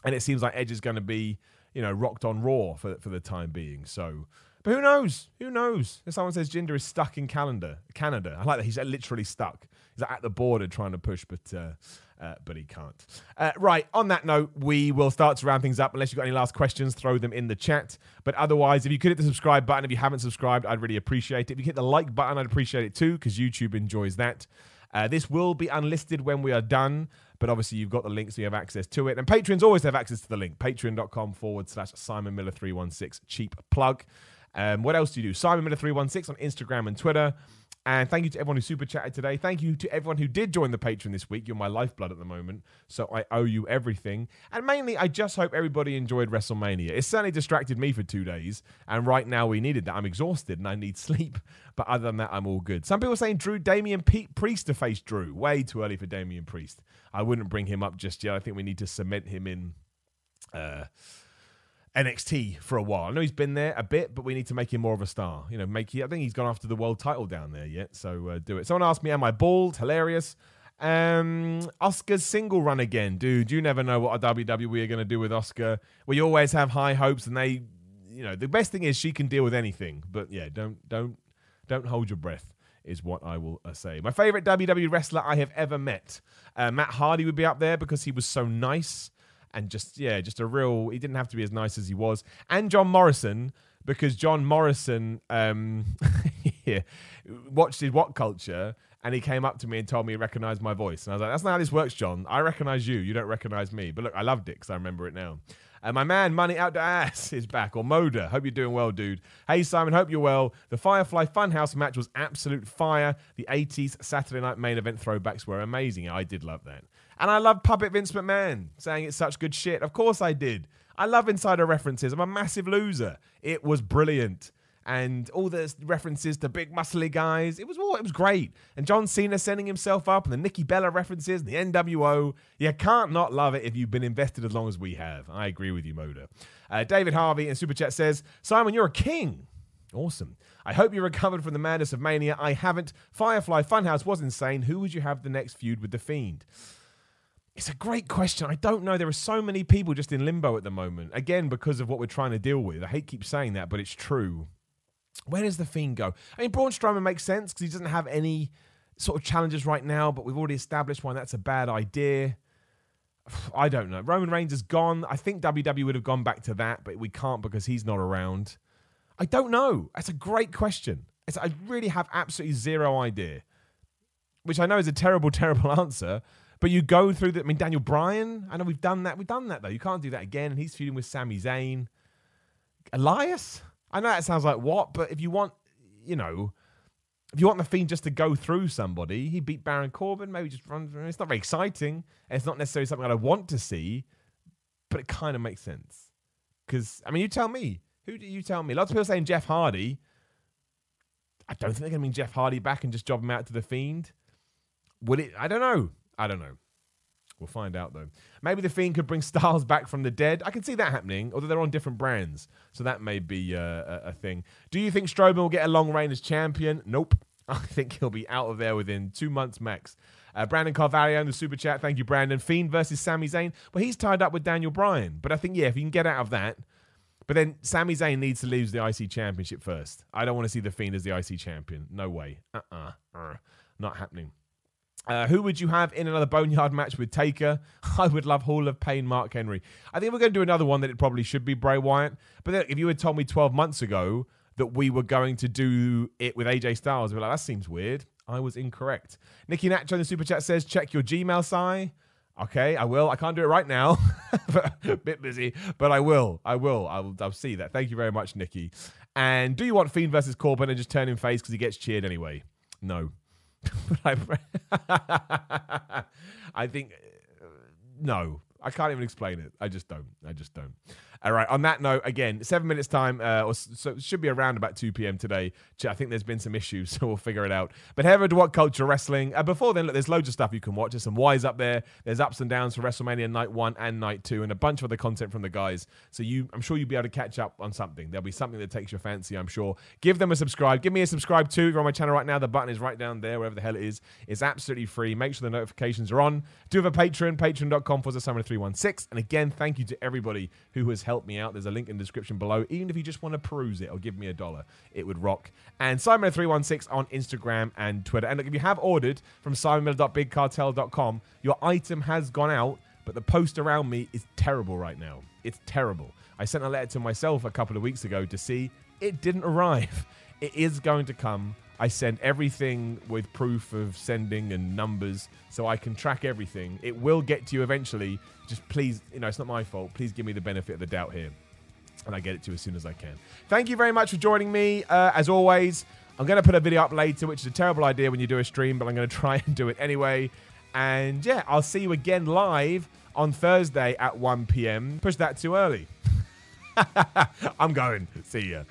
And it seems like Edge is going to be, you know, rocked on Raw for, for the time being. So but who knows? Who knows? If someone says Jinder is stuck in Canada, Canada, I like that he's literally stuck. He's at the border trying to push, but uh, uh, but he can't. Uh, right. On that note, we will start to round things up. Unless you've got any last questions, throw them in the chat. But otherwise, if you could hit the subscribe button, if you haven't subscribed, I'd really appreciate it. If you hit the like button, I'd appreciate it too, because YouTube enjoys that. Uh, this will be unlisted when we are done, but obviously you've got the link so you have access to it. And patrons always have access to the link patreon.com forward slash Simon Miller 316. Cheap plug. Um, what else do you do? Simon Miller 316 on Instagram and Twitter. And thank you to everyone who super chatted today. Thank you to everyone who did join the Patreon this week. You're my lifeblood at the moment, so I owe you everything. And mainly, I just hope everybody enjoyed WrestleMania. It certainly distracted me for two days, and right now we needed that. I'm exhausted and I need sleep, but other than that, I'm all good. Some people are saying Drew Damian P- Priest to face Drew. Way too early for Damian Priest. I wouldn't bring him up just yet. I think we need to cement him in. Uh, NXT for a while. I know he's been there a bit, but we need to make him more of a star. You know, make he, I think he's gone after the world title down there yet, so uh, do it. Someone asked me, "Am I bald?" Hilarious. Um, Asuka's single run again, dude. You never know what a WWE are going to do with Asuka. We always have high hopes, and they, you know, the best thing is she can deal with anything. But yeah, don't don't don't hold your breath. Is what I will uh, say. My favorite WWE wrestler I have ever met. Uh, Matt Hardy would be up there because he was so nice and just yeah, just a real. He didn't have to be as nice as he was. And John Morrison because John Morrison um, yeah, watched his WhatCulture and he came up to me and told me he recognized my voice. And I was like, that's not how this works, John. I recognize you. You don't recognize me. But look, I loved it because I remember it now. And my man, Money Out the Ass, is back. Or Moda. Hope you're doing well, dude. Hey, Simon. Hope you're well. The Firefly Funhouse match was absolute fire. The 80s Saturday night main event throwbacks were amazing. I did love that. And I love Puppet Vince McMahon saying it's such good shit. Of course I did. I love insider references. I'm a massive loser. It was brilliant. And all the references to big muscly guys, it was all it was great. And John Cena sending himself up, and the Nikki Bella references, and the NWO. You can't not love it if you've been invested as long as we have. I agree with you, Moda. Uh, David Harvey in Super Chat says, Simon, you're a king. Awesome. I hope you recovered from the madness of Mania. I haven't. Firefly Funhouse was insane. Who would you have the next feud with The Fiend? It's a great question. I don't know. There are so many people just in limbo at the moment. Again, because of what we're trying to deal with. I hate keep saying that, but it's true. Where does the Fiend go? I mean, Braun Strowman makes sense because he doesn't have any sort of challenges right now, but we've already established why that's a bad idea. I don't know. Roman Reigns is gone. I think WWE would have gone back to that, but we can't because he's not around. I don't know. That's a great question. It's, I really have absolutely zero idea, which I know is a terrible, terrible answer. But you go through the. I mean, Daniel Bryan. I know we've done that. We've done that though. You can't do that again. And he's feuding with Sami Zayn. Elias. I know that sounds like what, but if you want, you know, if you want the Fiend just to go through somebody, he beat Baron Corbin. Maybe just run. It's not very exciting. It's not necessarily something I want to see, but it kind of makes sense. Because I mean, you tell me. Who do you tell me? Lots of people saying Jeff Hardy. I don't think they're going to bring Jeff Hardy back and just job him out to the Fiend. Would it? I don't know. I don't know. We'll find out though. Maybe the Fiend could bring Styles back from the dead. I can see that happening, although they're on different brands, so that may be uh, a, a, thing. Do you think Strowman will get a long reign as champion? Nope. I think he'll be out of there within two months max. Uh, Brandon Carvalho in the super chat. Thank you, Brandon. Fiend versus Sami Zayn. Well, he's tied up with Daniel Bryan, but I think yeah, if he can get out of that. But then Sami Zayn needs to lose the IC championship first. I don't want to see the Fiend as the IC champion. No way. Uh-uh. uh Not happening. Uh, who would you have in another Boneyard match with Taker? I would love Hall of Pain Mark Henry. I think we're going to do another one that it probably should be Bray Wyatt. But then if you had told me 12 months ago that we were going to do it with AJ Styles, I'd be like, that seems weird. I was incorrect. Nikki Nacho in the super chat says, check your Gmail, Sai. Okay, I will. I can't do it right now. a bit busy, but I will. I will. I'll, I'll see that. Thank you very much, Nikki. And do you want Fiend versus Corbin and just turn him face because he gets cheered anyway? No. I, I think uh, no. I can't even explain it. I just don't. I just don't. All right. On that note, again, seven minutes time, uh, or so it should be around about 2 p.m. today. I think there's been some issues, so we'll figure it out. But head over to WhatCulture Wrestling. Uh, before then, look, there's loads of stuff you can watch. There's some whys up there. There's ups and downs for WrestleMania Night One and Night Two, and a bunch of other content from the guys. So you, I'm sure you'll be able to catch up on something. There'll be something that takes your fancy. I'm sure. Give them a subscribe. Give me a subscribe too. If you're on my channel right now, the button is right down there, wherever the hell it is. It's absolutely free. Make sure the notifications are on. Do have a Patreon, patreon.com for the summer 316. And again, thank you to everybody who has helped me out. There's a link in the description below. Even if you just want to peruse it or give me a dollar, it would rock. And Simon316 on Instagram and Twitter. And look, if you have ordered from simonmiller.bigcartel.com, your item has gone out, but the post around me is terrible right now. It's terrible. I sent a letter to myself a couple of weeks ago to see it didn't arrive. It is going to come I send everything with proof of sending and numbers so I can track everything. It will get to you eventually. Just please, you know, it's not my fault. Please give me the benefit of the doubt here. And I get it to you as soon as I can. Thank you very much for joining me. Uh, as always, I'm going to put a video up later, which is a terrible idea when you do a stream, but I'm going to try and do it anyway. And yeah, I'll see you again live on Thursday at 1 p.m. Push that too early. I'm going. See ya.